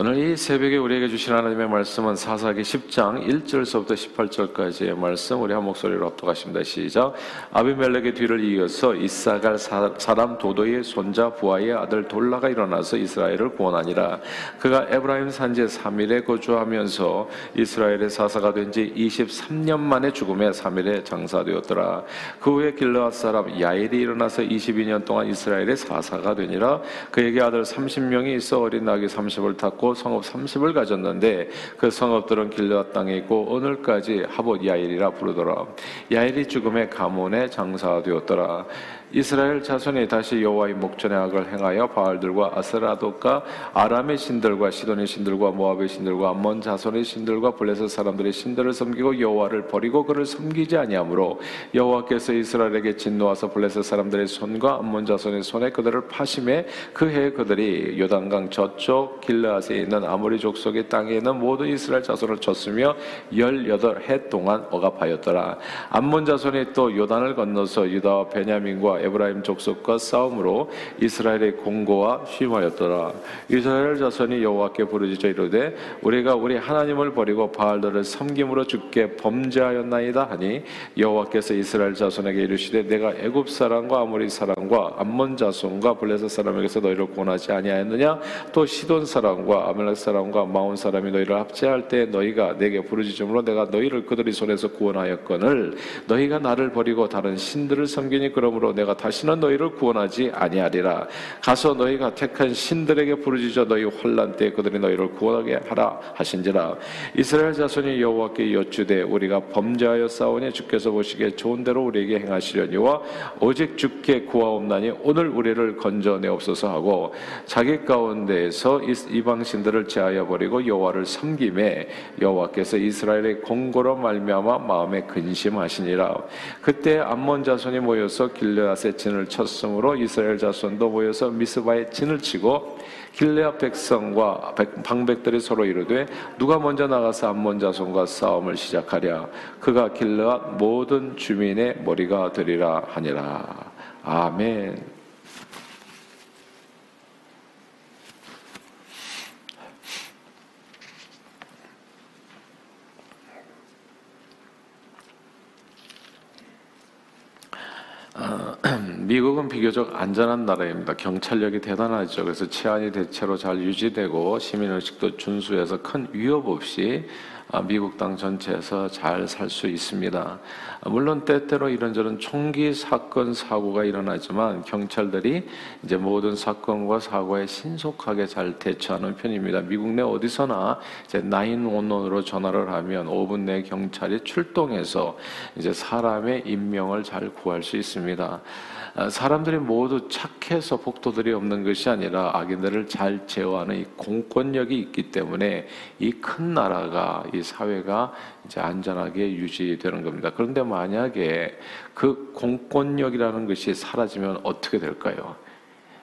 오늘 이 새벽에 우리에게 주신 하나님의 말씀은 사사기 10장 1절서부터 18절까지의 말씀 우리 한 목소리로 합독하십니다. 시작. 아비멜렉의 뒤를 이어서 이사갈 사람 도도의 손자 부하의 아들 돌라가 일어나서 이스라엘을 구원하니라. 그가 에브라임 산지 3일에 거주하면서 이스라엘의 사사가 된 지 23년 만에 죽음에 3일에 장사되었더라. 그 후에 길르앗 사람 야일이 일어나서 22년 동안 이스라엘의 사사가 되니라. 그에게 아들 30명이 있어 어린 나귀 30을 탔고 성읍 30을 가졌는데 그 성읍들은 길르앗 땅에 있고 오늘까지 하봇 야일이라 부르더라. 야일이 죽음의 가문의 장사되었더라. 이스라엘 자손이 다시 여호와의 목전의 악을 행하여 바알들과 아스라도가 아람의 신들과 시돈의 신들과 모압의 신들과 암몬 자손의 신들과 블레셋 사람들의 신들을 섬기고 여호와를 버리고 그를 섬기지 아니하므로 여호와께서 이스라엘에게 진노하사 블레셋 사람들의 손과 암몬 자손의 손에 그들을 파심해 그 해에 그들이 요단강 저쪽 길르앗에 있는 아모리 족속의 땅에 있는 모든 이스라엘 자손을 쳤으며 열여덟 해 동안 억압하였더라. 암몬 자손이 또 요단을 건너서 유다와 베냐민과 에브라임 족속과 싸움으로 이스라엘의 공고와 쉼하였더라. 이스라엘 자손이 여호와께 부르짖어 이르되 우리가 우리 하나님을 버리고 바알들을 섬김으로 죽게 범죄하였나이다 하니 여호와께서 이스라엘 자손에게 이르시되 내가 애굽 사람과 아모리 사람과 암몬 자손과 블레셋 사람에게서 너희를 구원하지 아니하였느냐 또 시돈 사람과 아멜렉 사람과 마온 사람이 너희를 합제할 때 너희가 내게 부르짖음으로 내가 너희를 그들의 손에서 구원하였거늘 너희가 나를 버리고 다른 신들을 섬기니 그러므로 내가 내가 다시는 너희를 구원하지 아니하리라. 가서 너희가 택한 신들에게 부르짖어 너희 환란 때 그들이 너희를 구원하게 하라 하신지라. 이스라엘 자손이 여호와께 여쭈되 우리가 범죄하여 싸우니 주께서 보시기에 좋은 대로 우리에게 행하시려니와 오직 주께 구하옵나니 오늘 우리를 건져내옵소서 하고 자기 가운데에서 이방 신들을 제하여 버리고 여호와를 섬김에 여호와께서 이스라엘의 공고로 말미암아 마음에 근심하시니라. 그때 암몬 자손이 모여서 길르앗 길르앗의 진을 쳤으므로 이스라엘 자손도 모여서 미스바에 진을 치고 길레아 백성과 방백들이 서로 이르되 누가 먼저 나가서 암몬 자손과 싸움을 시작하랴 그가 길르앗 모든 주민의 머리가 되리라 하니라 아멘. 미국은 비교적 안전한 나라입니다. 경찰력이 대단하죠. 그래서 치안이 대체로 잘 유지되고 시민의식도 준수해서 큰 위협 없이 아, 미국 땅 전체에서 잘 살 수 있습니다. 물론 때때로 이런저런 총기 사건 사고가 일어나지만 경찰들이 이제 모든 사건과 사고에 신속하게 잘 대처하는 편입니다. 미국 내 어디서나 이제 911으로 전화를 하면 5분 내 경찰이 출동해서 이제 사람의 인명을 잘 구할 수 있습니다. 아, 사람들이 모두 착해서 복도들이 없는 것이 아니라 악인들을 잘 제어하는 이 공권력이 있기 때문에 이 큰 나라가 이 사회가 이제 안전하게 유지되는 겁니다. 그런데 만약에 그 공권력이라는 것이 사라지면 어떻게 될까요?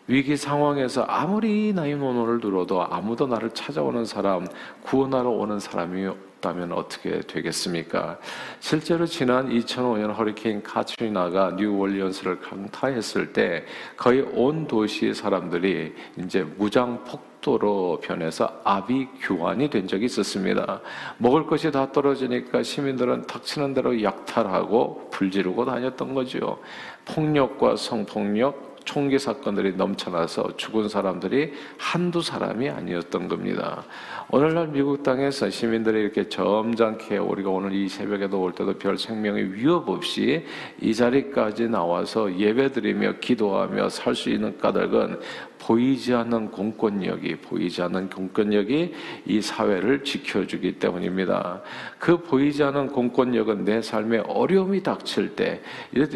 위기 상황에서 아무리 논어를 들어도 아무도 나를 찾아오는 사람, 구원하러 오는 사람이 없다면 어떻게 되겠습니까? 실제로 지난 2005년 허리케인 카트리나가 뉴올리언스를 강타했을 때 거의 온 도시 사람들이 이제 무장 폭 도로 변해서 아비 교환이 된 적이 있었습니다. 먹을 것이 다 떨어지니까 시민들은 닥치는 대로 약탈하고 불지르고 다녔던 거죠. 폭력과 성폭력, 총기 사건들이 넘쳐나서 죽은 사람들이 한두 사람이 아니었던 겁니다. 오늘날 미국 땅에서 시민들이 이렇게 점잖게 우리가 오늘 이 새벽에도 올 때도 별 생명의 위협 없이 이 자리까지 나와서 예배드리며 기도하며 살 수 있는 까닭은 보이지 않는 공권력이 보이지 않는 공권력이 이 사회를 지켜주기 때문입니다. 그 보이지 않는 공권력은 내 삶에 어려움이 닥칠 때,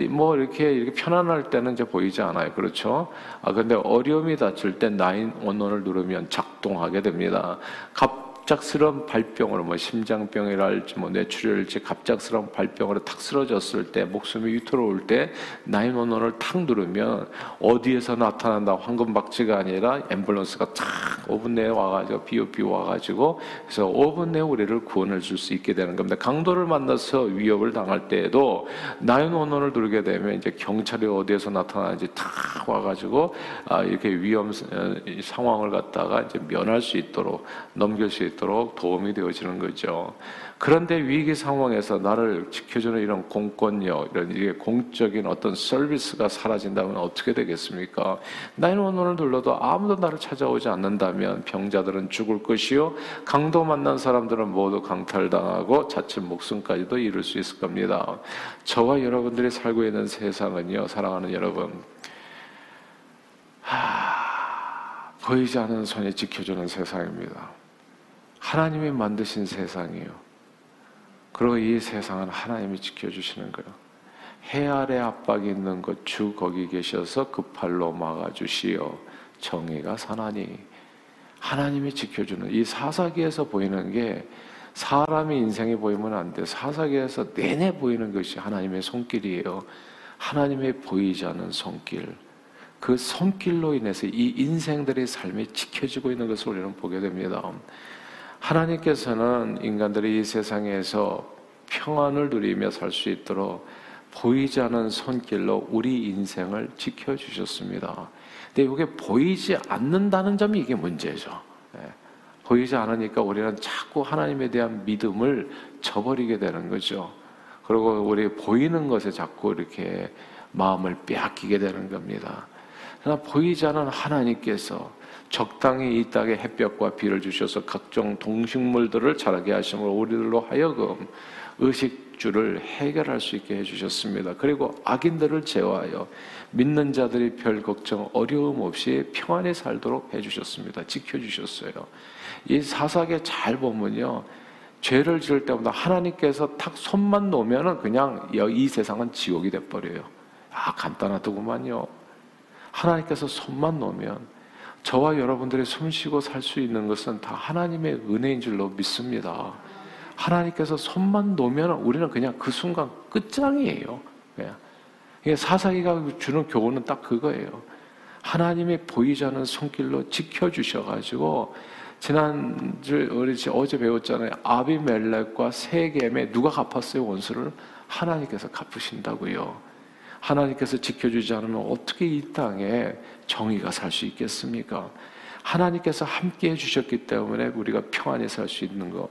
뭐 이렇게 이렇게 편안할 때는 이제 보이지 않아요, 그렇죠? 아 근데 어려움이 닥칠 때 나인 원원을 누르면 작동하게 됩니다. 갑 갑작스러운 발병으로 뭐 심장병이랄지 뭐 뇌출혈일지 갑작스러운 발병으로 탁 쓰러졌을 때 목숨이 위태로울 때 나인원원을 탁 누르면 어디에서 나타난다 황금박쥐가 아니라 앰뷸런스가 탁 5분 내에 와가지고 비오비 와가지고 그래서 5분 내에 우리를 구원해 줄수 있게 되는 겁니다. 강도를 만나서 위협을 당할 때에도 나인원원을 누르게 되면 이제 경찰이 어디에서 나타나는지 탁 와가지고 아, 이렇게 위험 어, 상황을 갖다가 이제 면할 수 있도록 넘길 수 있도록 도움이 되어지는 거죠. 그런데 위기 상황에서 나를 지켜주는 이런 공권력, 이런 이게 공적인 어떤 서비스가 사라진다면 어떻게 되겠습니까? 나인원원을 눌러도 아무도 나를 찾아오지 않는다면 병자들은 죽을 것이요, 강도 만난 사람들은 모두 강탈당하고 자칫 목숨까지도 잃을 수 있을 겁니다. 저와 여러분들이 살고 있는 세상은요, 사랑하는 여러분, 하, 보이지 않는 손이 지켜주는 세상입니다. 하나님이 만드신 세상이요. 그리고 이 세상은 하나님이 지켜주시는 거예요. 해 아래 압박이 있는 것 주 거기 계셔서 그 팔로 막아주시어 정의가 사나니 하나님이 지켜주는 이 사사기에서 보이는 게 사람의 인생이 보이면 안 돼. 사사기에서 내내 보이는 것이 하나님의 손길이에요. 하나님의 보이지 않는 손길. 그 손길로 인해서 이 인생들의 삶이 지켜지고 있는 것을 우리는 보게 됩니다. 하나님께서는 인간들이 이 세상에서 평안을 누리며 살 수 있도록 보이지 않은 손길로 우리 인생을 지켜주셨습니다. 근데 이게 보이지 않는다는 점이 이게 문제죠. 네. 보이지 않으니까 우리는 자꾸 하나님에 대한 믿음을 저버리게 되는 거죠. 그리고 우리 보이는 것에 자꾸 이렇게 마음을 빼앗기게 되는 겁니다. 그러나 보이지 않은 하나님께서 적당히 이 땅에 햇볕과 비를 주셔서 각종 동식물들을 자라게 하심으로 우리들로 하여금 의식주를 해결할 수 있게 해주셨습니다. 그리고 악인들을 제어하여 믿는 자들이 별 걱정, 어려움 없이 평안히 살도록 해주셨습니다. 지켜주셨어요. 이 사사기에 잘 보면요. 죄를 지을 때마다 하나님께서 탁 손만 놓으면 그냥 이 세상은 지옥이 돼버려요. 아, 간단하더구만요. 하나님께서 손만 놓으면 저와 여러분들이 숨 쉬고 살 수 있는 것은 다 하나님의 은혜인 줄로 믿습니다. 하나님께서 손만 놓으면 우리는 그냥 그 순간 끝장이에요. 그냥. 사사기가 주는 교훈은 딱 그거예요. 하나님의 보이지 않는 손길로 지켜주셔가지고 지난주 우리 어제 배웠잖아요. 아비멜렉과 세겜에 누가 갚았어요 원수를 하나님께서 갚으신다고요. 하나님께서 지켜주지 않으면 어떻게 이 땅에 정의가 살 수 있겠습니까? 하나님께서 함께 해주셨기 때문에 우리가 평안히 살 수 있는 것.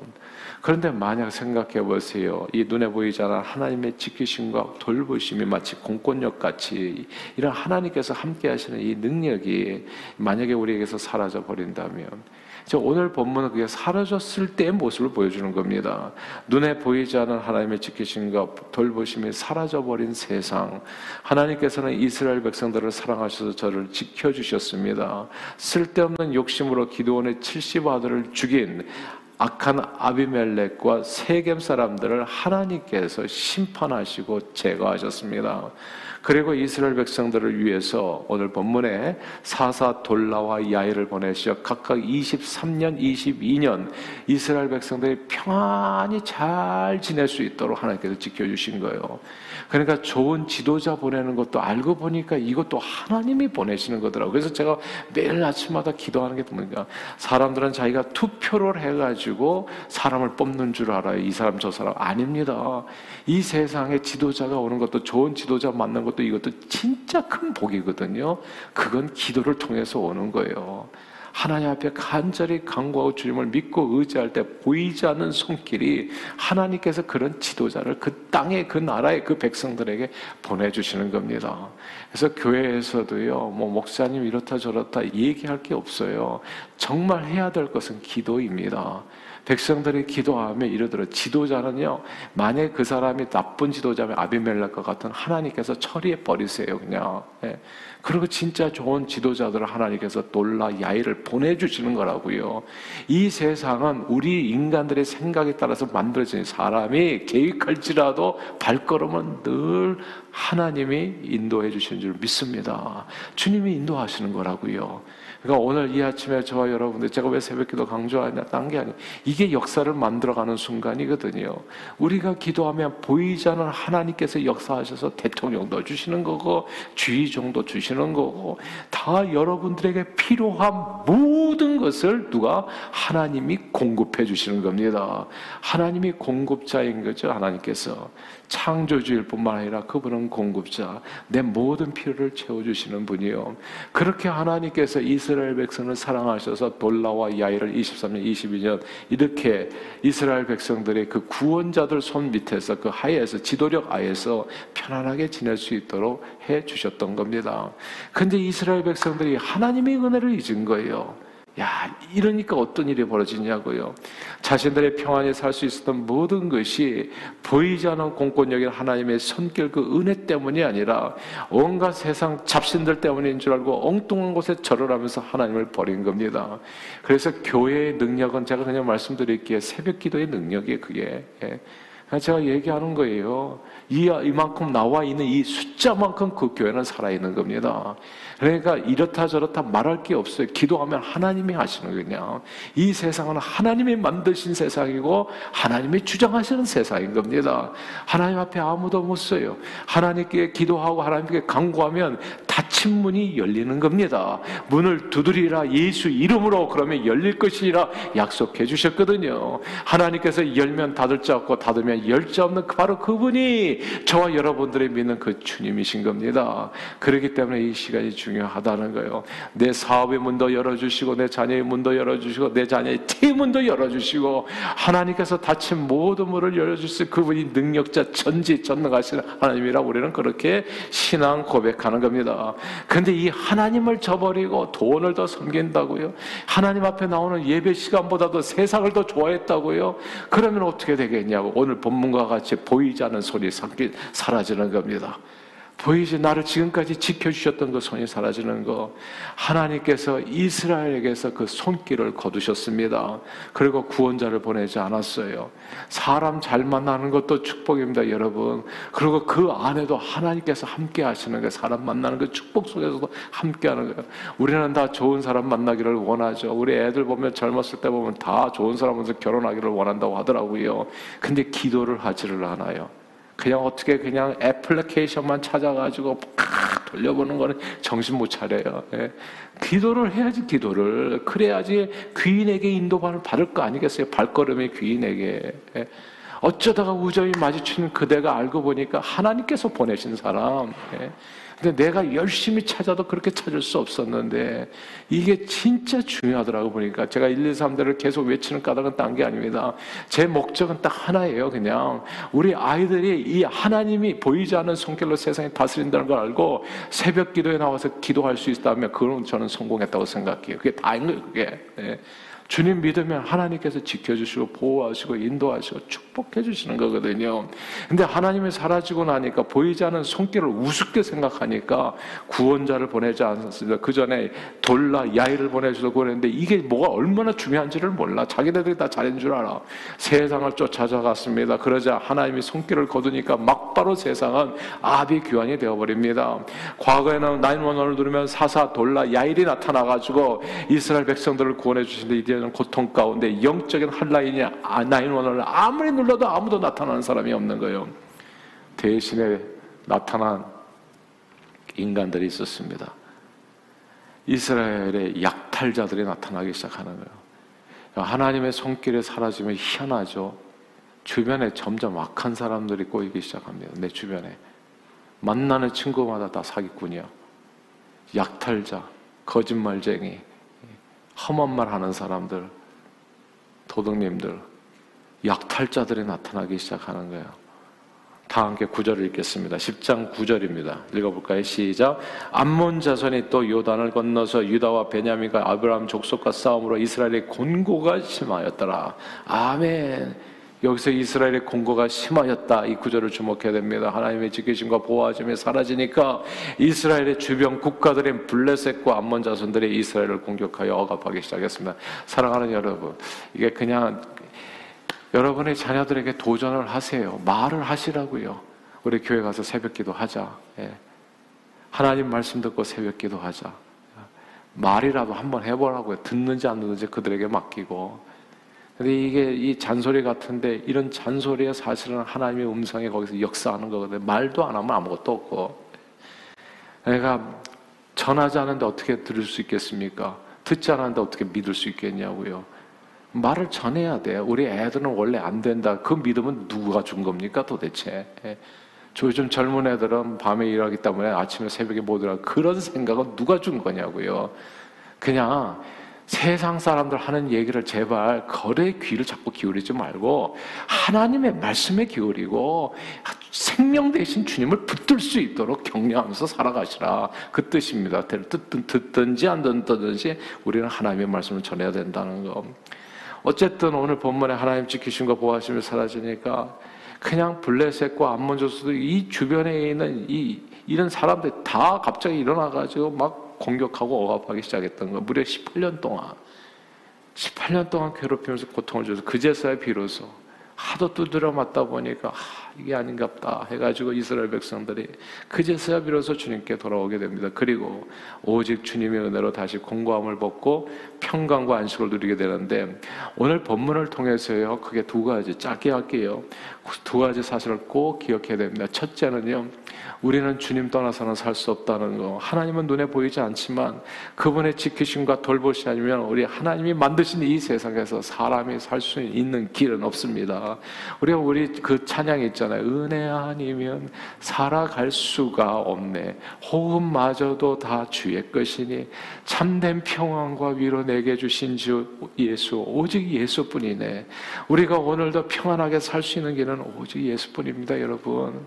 그런데 만약 생각해 보세요. 이 눈에 보이지 않은 하나님의 지키심과 돌보심이 마치 공권력 같이 이런 하나님께서 함께 하시는 이 능력이 만약에 우리에게서 사라져 버린다면 오늘 본문은 그게 사라졌을 때의 모습을 보여주는 겁니다. 눈에 보이지 않은 하나님의 지키심과 돌보심이 사라져버린 세상. 하나님께서는 이스라엘 백성들을 사랑하셔서 저를 지켜주셨습니다. 쓸데없는 욕심으로 기도원의 70 아들을 죽인 악한 아비멜렉과 세겜 사람들을 하나님께서 심판하시고 제거하셨습니다. 그리고 이스라엘 백성들을 위해서 오늘 본문에 사사 돌라와 야일을 보내시어 각각 23년, 22년 이스라엘 백성들이 평안히 잘 지낼 수 있도록 하나님께서 지켜주신 거예요. 그러니까 좋은 지도자 보내는 것도 알고 보니까 이것도 하나님이 보내시는 거더라고요. 그래서 제가 매일 아침마다 기도하는 게 뭡니까? 사람들은 자기가 투표를 해가지고 사람을 뽑는 줄 알아요. 이 사람 저 사람 아닙니다. 이 세상에 지도자가 오는 것도 좋은 지도자 만난 것도 이것도 진짜 큰 복이거든요. 그건 기도를 통해서 오는 거예요. 하나님 앞에 간절히 간구하고 주님을 믿고 의지할 때 보이지 않는 손길이 하나님께서 그런 지도자를 그 땅에 그 나라의 그 백성들에게 보내주시는 겁니다. 그래서 교회에서도요, 뭐 목사님 이렇다 저렇다 얘기할 게 없어요. 정말 해야 될 것은 기도입니다. 백성들이 기도하며 이르더라 지도자는요 만약 그 사람이 나쁜 지도자면 아비멜렉과 같은 하나님께서 처리해 버리세요 그냥 예. 그리고 진짜 좋은 지도자들을 하나님께서 놀라 야이를 보내주시는 거라고요 이 세상은 우리 인간들의 생각에 따라서 만들어진 사람이 계획할지라도 발걸음은 늘 하나님이 인도해 주시는 줄 믿습니다 주님이 인도하시는 거라고요 그러니까 오늘 이 아침에 저와 여러분들 제가 왜 새벽기도 강조하냐 딴 게 아니에요. 이게 역사를 만들어가는 순간이거든요. 우리가 기도하면 보이지 않는 하나님께서 역사하셔서 대통령도 주시는 거고 주의종도 주시는 거고 다 여러분들에게 필요한 모든 것을 누가 하나님이 공급해 주시는 겁니다. 하나님이 공급자인 거죠. 하나님께서 창조주일 뿐만 아니라 그분은 공급자, 내 모든 필요를 채워주시는 분이요. 그렇게 하나님께서 이스라엘 백성을 사랑하셔서 돌라와 야이를 23년, 22년 이렇게 이스라엘 백성들의 그 구원자들 손 밑에서 그 하에서 지도력 아에서 편안하게 지낼 수 있도록 해 주셨던 겁니다. 근데 이스라엘 백성들이 하나님의 은혜를 잊은 거예요. 야, 이러니까 어떤 일이 벌어지냐고요. 자신들의 평안에 살수 있었던 모든 것이 보이지 않는 공권력인 하나님의 손길 그 은혜 때문이 아니라 온갖 세상 잡신들 때문인 줄 알고 엉뚱한 곳에 절을 하면서 하나님을 버린 겁니다. 그래서 교회의 능력은 제가 그냥 말씀드릴게요. 새벽 기도의 능력이 그게. 예. 제가 얘기하는 거예요. 이, 이만큼 나와 있는 이 숫자만큼 그 교회는 살아있는 겁니다. 그러니까 이렇다 저렇다 말할 게 없어요. 기도하면 하나님이 하시는 그냥. 이 세상은 하나님이 만드신 세상이고 하나님이 주장하시는 세상인 겁니다. 하나님 앞에 아무도 못 써요. 하나님께 기도하고 하나님께 강구하면 닫힌 문이 열리는 겁니다. 문을 두드리라 예수 이름으로 그러면 열릴 것이라 약속해 주셨거든요. 하나님께서 열면 닫을 자 없고 닫으면 열 자 없는 그 바로 그분이 저와 여러분들이 믿는 그 주님이신 겁니다. 그렇기 때문에 이 시간이 중요하다는 거예요. 내 사업의 문도 열어주시고 내 자녀의 문도 열어주시고 내 자녀의 티 문도 열어주시고 하나님께서 닫힌 모든 문을 열어주실 그분이 능력자 전지 전능하신 하나님이라 우리는 그렇게 신앙 고백하는 겁니다. 근데 이 하나님을 저버리고 돈을 더 섬긴다고요? 하나님 앞에 나오는 예배 시간보다도 세상을 더 좋아했다고요? 그러면 어떻게 되겠냐고 오늘 본문과 같이 보이지 않는 소리 사라지는 겁니다. 보이지 나를 지금까지 지켜주셨던 그 손이 사라지는 거 하나님께서 이스라엘에게서 그 손길을 거두셨습니다. 그리고 구원자를 보내지 않았어요. 사람 잘 만나는 것도 축복입니다, 여러분. 그리고 그 안에도 하나님께서 함께 하시는 거 사람 만나는 그 축복 속에서도 함께 하는 거예요. 우리는 다 좋은 사람 만나기를 원하죠. 우리 애들 보면 젊었을 때 보면 다 좋은 사람으로 결혼하기를 원한다고 하더라고요. 근데 기도를 하지를 않아요. 그냥 어떻게 그냥 애플리케이션만 찾아가지고 팍 돌려보는 거는 정신 못 차려요. 예. 기도를 해야지 기도를 그래야지 귀인에게 인도받을 받을 거 아니겠어요? 발걸음이 귀인에게. 예. 어쩌다가 우정이 마주치는 그대가 알고 보니까 하나님께서 보내신 사람. 예. 근데 내가 열심히 찾아도 그렇게 찾을 수 없었는데 이게 진짜 중요하더라고 보니까 제가 1, 2, 3대를 계속 외치는 까닭은 딴 게 아닙니다. 제 목적은 딱 하나예요. 그냥 우리 아이들이 이 하나님이 보이지 않는 손길로 세상에 다스린다는 걸 알고 새벽 기도에 나와서 기도할 수 있다면 그건 저는 성공했다고 생각해요. 그게 다인 거예요. 그게. 네. 주님 믿으면 하나님께서 지켜주시고 보호하시고 인도하시고 축복해 주시는 거거든요. 근데 하나님이 사라지고 나니까 보이지 않는 손길을 우습게 생각하니까 구원자를 보내지 않았습니다. 그 전에 돌라 야이를 보내주서 그랬는데 이게 뭐가 얼마나 중요한지를 몰라. 자기네들이 다 잘한 줄 알아. 세상을 쫓아가갔습니다. 그러자 하나님이 손길을 거두니까 막바로 세상은 아비 귀환이 되어버립니다. 과거에는 나인원을 누르면 사사 돌라 야일이 나타나가지고 이스라엘 백성들을 구원해 주시는데 이제 되는 고통 가운데 영적인 한라인이 나인원을 아무리 눌러도 아무도 나타나는 사람이 없는 거예요. 대신에 나타난 인간들이 있었습니다. 이스라엘의 약탈자들이 나타나기 시작하는 거예요. 하나님의 손길에 사라지면 희한하죠. 주변에 점점 악한 사람들이 꼬이기 시작합니다. 내 주변에. 만나는 친구마다 다 사기꾼이야. 약탈자, 거짓말쟁이, 험한 말 하는 사람들, 도둑님들, 약탈자들이 나타나기 시작하는 거예요. 다 함께 구절을 읽겠습니다. 10장 9절입니다. 읽어볼까요? 시작. 암몬 자손이 또 요단을 건너서 유다와 베냐민과 아브라함 족속과 싸움으로 이스라엘의 곤고가 심하였더라. 아멘. 여기서 이스라엘의 공고가 심하였다. 이 구절을 주목해야 됩니다. 하나님의 지키심과 보호하심이 사라지니까 이스라엘의 주변 국가들인 블레셋과 암몬 자손들이 이스라엘을 공격하여 억압하기 시작했습니다. 사랑하는 여러분, 이게 그냥 여러분의 자녀들에게 도전을 하세요. 말을 하시라고요. 우리 교회 가서 새벽 기도 하자. 예. 하나님 말씀 듣고 새벽 기도 하자. 말이라도 한번 해보라고요. 듣는지 안 듣는지 그들에게 맡기고. 근데 이게 이 잔소리 같은데 이런 잔소리가 사실은 하나님의 음성에 거기서 역사하는 거거든요. 말도 안 하면 아무것도 없고. 내가 전하지 않은데 어떻게 들을 수 있겠습니까? 듣지 않았는데 어떻게 믿을 수 있겠냐고요. 말을 전해야 돼요. 우리 애들은 원래 안 된다. 그 믿음은 누가 준 겁니까 도대체? 예. 요즘 젊은 애들은 밤에 일하기 때문에 아침에 새벽에 못 일하 그런 생각은 누가 준 거냐고요. 그냥 세상 사람들 하는 얘기를 제발 거래 귀를 자꾸 기울이지 말고 하나님의 말씀에 기울이고 생명 대신 주님을 붙들 수 있도록 격려하면서 살아가시라 그 뜻입니다. 듣든 듣든지 안 듣든지 우리는 하나님의 말씀을 전해야 된다는 거. 어쨌든 오늘 본문에 하나님 거 보아하시며 사라지니까 그냥 블레셋과 암몬조스도 이 주변에 있는 이 이런 사람들 다 갑자기 일어나가지고 막 공격하고 억압하기 시작했던 거. 무려 18년 동안 18년 동안 괴롭히면서 고통을 줘서 그제서야 비로소 하도 두드려 맞다 보니까 아, 이게 아닌갑다 해가지고 이스라엘 백성들이 그제서야 비로소 주님께 돌아오게 됩니다. 그리고 오직 주님의 은혜로 다시 공고함을 벗고 평강과 안식을 누리게 되는데 오늘 본문을 통해서요 그게 두 가지 짧게 할게요. 두 가지 사실을 꼭 기억해야 됩니다. 첫째는요 우리는 주님 떠나서는 살 수 없다는 거. 하나님은 눈에 보이지 않지만 그분의 지키심과 돌보시 아니면 우리 하나님이 만드신 이 세상에서 사람이 살 수 있는 길은 없습니다. 우리가 우리 그 찬양 있잖아요. 은혜 아니면 살아갈 수가 없네. 호흡마저도 다 주의 것이니 참된 평안과 위로 내게 주신 주 예수 오직 예수뿐이네. 우리가 오늘도 평안하게 살 수 있는 길은 오직 예수뿐입니다, 여러분.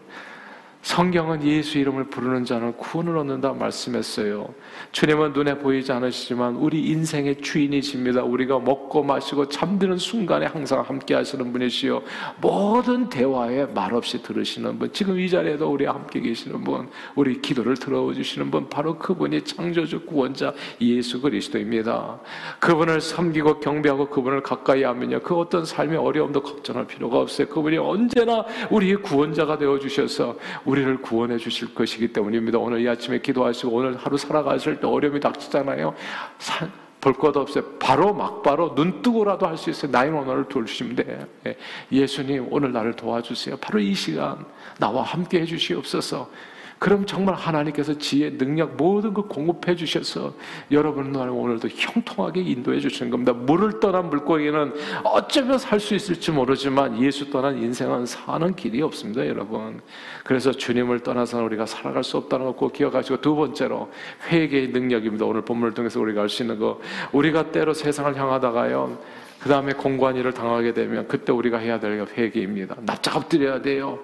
성경은 예수 이름을 부르는 자는 구원을 얻는다 말씀했어요. 주님은 눈에 보이지 않으시지만 우리 인생의 주인이십니다. 우리가 먹고 마시고 잠드는 순간에 항상 함께 하시는 분이시요. 모든 대화에 말없이 들으시는 분. 지금 이 자리에도 우리 함께 계시는 분. 우리 기도를 들어주시는 분. 바로 그분이 창조주 구원자 예수 그리스도입니다. 그분을 섬기고 경배하고 그분을 가까이 하면요. 그 어떤 삶의 어려움도 걱정할 필요가 없어요. 그분이 언제나 우리의 구원자가 되어 주셔서 우리를 구원해 주실 것이기 때문입니다. 오늘 이 아침에 기도하시고 오늘 하루 살아가실 때 어려움이 닥치잖아요. 볼 것 없어요. 바로 막바로 눈 뜨고라도 할 수 있어요. 나의 오늘을 도주시면 돼. 예. 예수님 오늘 나를 도와주세요. 바로 이 시간 나와 함께 해주시옵소서. 그럼 정말 하나님께서 지혜, 능력 모든 걸 공급해 주셔서 여러분 을 오늘도 형통하게 인도해 주시는 겁니다. 물을 떠난 물고기는 어쩌면 살 수 있을지 모르지만 예수 떠난 인생은 사는 길이 없습니다, 여러분. 그래서 주님을 떠나서는 우리가 살아갈 수 없다는 거꼭 기억하시고 두 번째로 회개의 능력입니다. 오늘 본문을 통해서 우리가 알 수 있는 거 우리가 때로 세상을 향하다가요. 그 다음에 공고한 일을 당하게 되면 그때 우리가 해야 될 회개입니다. 납작 엎드려야 돼요.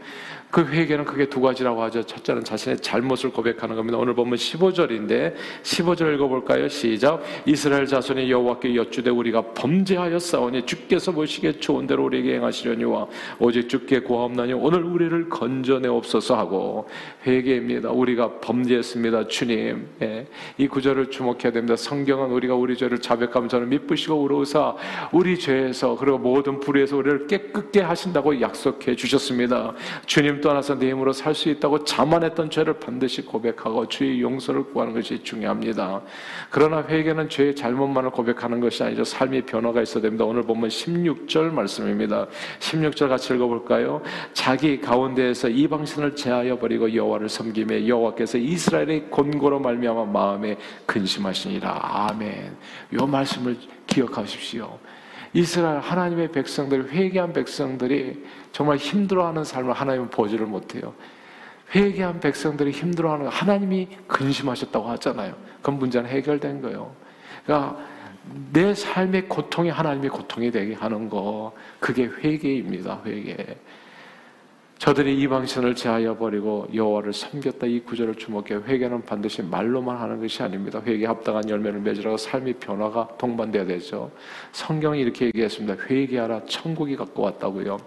그 회개는 크게 두 가지라고 하죠. 첫째는 자신의 잘못을 고백하는 겁니다. 오늘 보면 15절인데 15절 읽어볼까요? 시작. 이스라엘 자손이 여호와께 여쭈되 우리가 범죄하였사오니 주께서 보시기에 좋은 대로 우리에게 행하시려니와 오직 주께 구하옵나니 오늘 우리를 건져내옵소서 하고 회개입니다. 우리가 범죄했습니다. 주님. 예. 이 구절을 주목해야 됩니다. 성경은 우리가 우리 죄를 자백하면 저는 미쁘시고 우러우사 우리 죄에서 그리고 모든 불의에서 우리를 깨끗게 하신다고 약속해 주셨습니다. 주님 주님 떠나서 내 힘으로 살 수 있다고 자만했던 죄를 반드시 고백하고 주의 용서를 구하는 것이 중요합니다. 그러나 회개는 죄의 잘못만을 고백하는 것이 아니죠. 삶의 변화가 있어야 됩니다. 오늘 보면 16절 말씀입니다. 16절 같이 읽어볼까요? 자기 가운데에서 이방신을 제하여 버리고 여호와를 섬김에 여호와께서 이스라엘의 곤고로 말미암아 마음에 근심하시니라. 아멘. 요 말씀을 기억하십시오. 이스라엘 하나님의 백성들 회개한 백성들이 정말 힘들어하는 삶을 하나님은 보지를 못해요. 회개한 백성들이 힘들어하는 하나님이 근심하셨다고 하잖아요. 그럼 문제는 해결된 거예요. 그러니까 내 삶의 고통이 하나님의 고통이 되게 하는 거 그게 회개입니다. 회개. 저들이 이방신을 제하여 버리고 여호와를 섬겼다 이 구절을 주목해 회개는 반드시 말로만 하는 것이 아닙니다. 회개 합당한 열매를 맺으라고 삶의 변화가 동반돼야 되죠. 성경이 이렇게 얘기했습니다. 회개하라 천국이 갖고 왔다고요.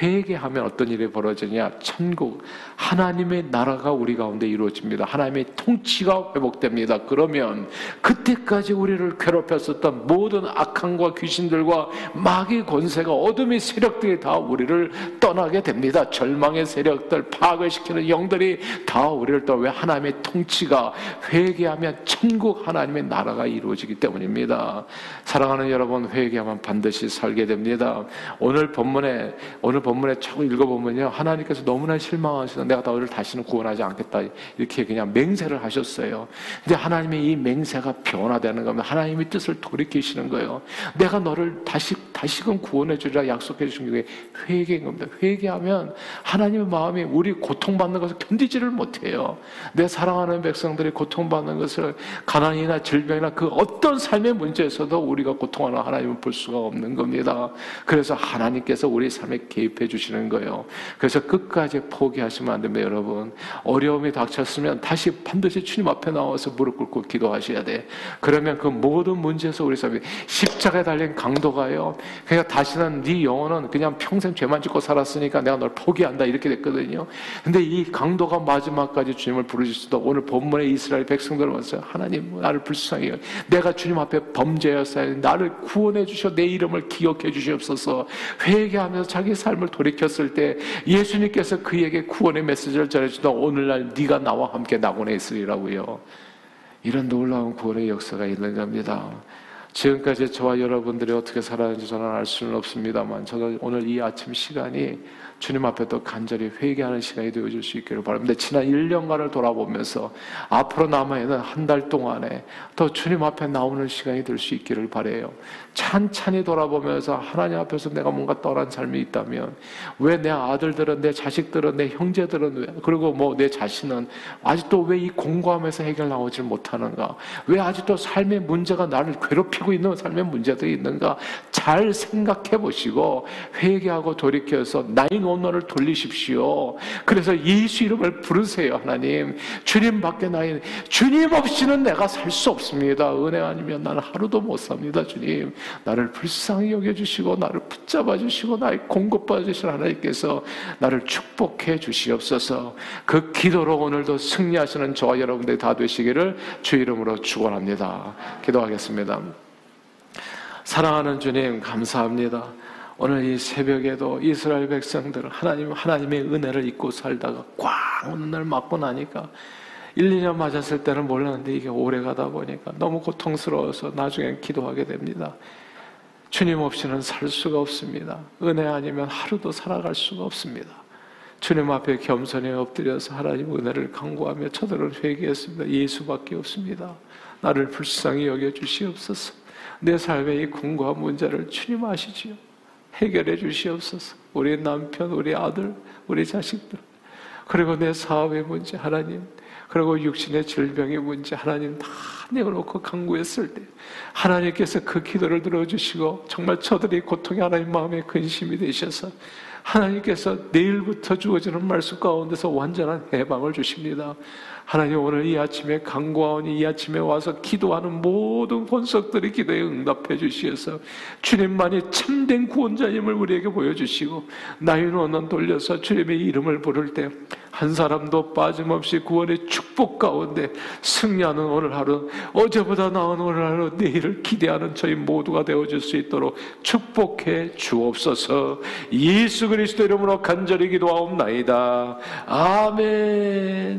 회개하면 어떤 일이 벌어지냐? 천국 하나님의 나라가 우리 가운데 이루어집니다. 하나님의 통치가 회복됩니다. 그러면 그때까지 우리를 괴롭혔었던 모든 악함과 귀신들과 마귀 권세가 어둠의 세력들이 다 우리를 떠나게 됩니다. 절 절망의 세력들, 파괴시키는 영들이 다 우리를 또왜 하나님의 통치가 회개하면 천국 하나님의 나라가 이루어지기 때문입니다. 사랑하는 여러분, 회개하면 반드시 살게 됩니다. 오늘 본문에, 오늘 본 문에 쭉 읽어보면요. 하나님께서 너무나 실망하시는 내가 너를 다시는 구원하지 않겠다. 이렇게 그냥 맹세를 하셨어요. 근데 하나님의 이 맹세가 변화되는 겁니다. 하나님의 뜻을 돌이키시는 거예요. 내가 너를 다시, 다시금 구원해 주리라 약속해 주신 게 회개인 겁니다. 회개하면 하나님의 마음이 우리 고통받는 것을 견디지를 못해요. 내 사랑하는 백성들이 고통받는 것을 가난이나 질병이나 그 어떤 삶의 문제에서도 우리가 고통하는 하나님을 볼 수가 없는 겁니다. 그래서 하나님께서 우리 삶에 개입해 주시는 거예요. 그래서 끝까지 포기하시면 안 됩니다, 여러분. 어려움이 닥쳤으면 다시 반드시 주님 앞에 나와서 무릎 꿇고 기도하셔야 돼. 그러면 그 모든 문제에서 우리 삶이 십자가에 달린 강도가요. 그러니까 다시는 네 영혼은 그냥 평생 죄만 짓고 살았으니까 내가 널 포기한다 이렇게 됐거든요. 근데 이 강도가 마지막까지 주님을 부르실 수도 오늘 본문에 이스라엘 백성들을 봤어요. 하나님 나를 불쌍히 여 내가 주님 앞에 범죄였어요. 나를 구원해 주셔 내 이름을 기억해 주시옵소서. 회개하면서 자기 삶을 돌이켰을 때 예수님께서 그에게 구원의 메시지를 전해주다 오늘날 네가 나와 함께 낙원에 있으리라고요. 이런 놀라운 구원의 역사가 있는 겁니다. 지금까지 저와 여러분들이 어떻게 살았는지 저는 알 수는 없습니다만 저는 오늘 이 아침 시간이 주님 앞에 또 간절히 회개하는 시간이 되어줄 수 있기를 바랍니다. 지난 1년간을 돌아보면서 앞으로 남아있는 한 달 동안에 또 주님 앞에 나오는 시간이 될 수 있기를 바래요. 찬찬히 돌아보면서 하나님 앞에서 내가 뭔가 떠난 삶이 있다면 왜 내 아들들은 내 자식들은 내 형제들은 그리고 뭐 내 자신은 아직도 왜 이 공고함에서 해결 나오질 못하는가? 왜 아직도 삶의 문제가 나를 괴롭히고 있는 삶의 문제들이 있는가? 잘 생각해 보시고 회개하고 돌이켜서 나인 오너를 돌리십시오. 그래서 예수 이름을 부르세요, 하나님. 주님 밖에 나인 주님 없이는 내가 살 수 없습니다. 은혜 아니면 나는 하루도 못 삽니다, 주님. 나를 불쌍히 여겨 주시고 나를 붙잡아 주시고 나의 공급받아 주신 하나님께서 나를 축복해 주시옵소서. 그 기도로 오늘도 승리하시는 저와 여러분들이 다 되시기를 주 이름으로 축원합니다. 기도하겠습니다. 사랑하는 주님 감사합니다. 오늘 이 새벽에도 이스라엘 백성들 하나님 하나님의 은혜를 잊고 살다가 꽝 어느 날 맞고 나니까 1, 2년 맞았을 때는 몰랐는데 이게 오래 가다 보니까 너무 고통스러워서 나중엔 기도하게 됩니다. 주님 없이는 살 수가 없습니다. 은혜 아니면 하루도 살아갈 수가 없습니다. 주님 앞에 겸손히 엎드려서 하나님 은혜를 강구하며 저들은 회개했습니다. 예수밖에 없습니다. 나를 불쌍히 여겨 주시옵소서. 내 삶의 이 공고한 문제를 주님 아시지요. 해결해 주시옵소서. 우리 남편, 우리 아들, 우리 자식들. 그리고 내 사업의 문제, 하나님. 그리고 육신의 질병의 문제, 하나님 다 내어놓고 강구했을 때, 하나님께서 그 기도를 들어주시고, 정말 저들이 고통이 하나님 마음에 근심이 되셔서, 하나님께서 내일부터 주어지는 말씀 가운데서 완전한 해방을 주십니다. 하나님 오늘 이 아침에 강구하오니 이 아침에 와서 기도하는 모든 권석들의 기도에 응답해 주시어서 주님만이 참된 구원자임을 우리에게 보여주시고 나의 원은 돌려서 주님의 이름을 부를 때 한 사람도 빠짐없이 구원의 축복 가운데 승리하는 오늘 하루 어제보다 나은 오늘 하루 내일을 기대하는 저희 모두가 되어줄 수 있도록 축복해 주옵소서. 예수 그리스도 이름으로 간절히 기도하옵나이다. 아멘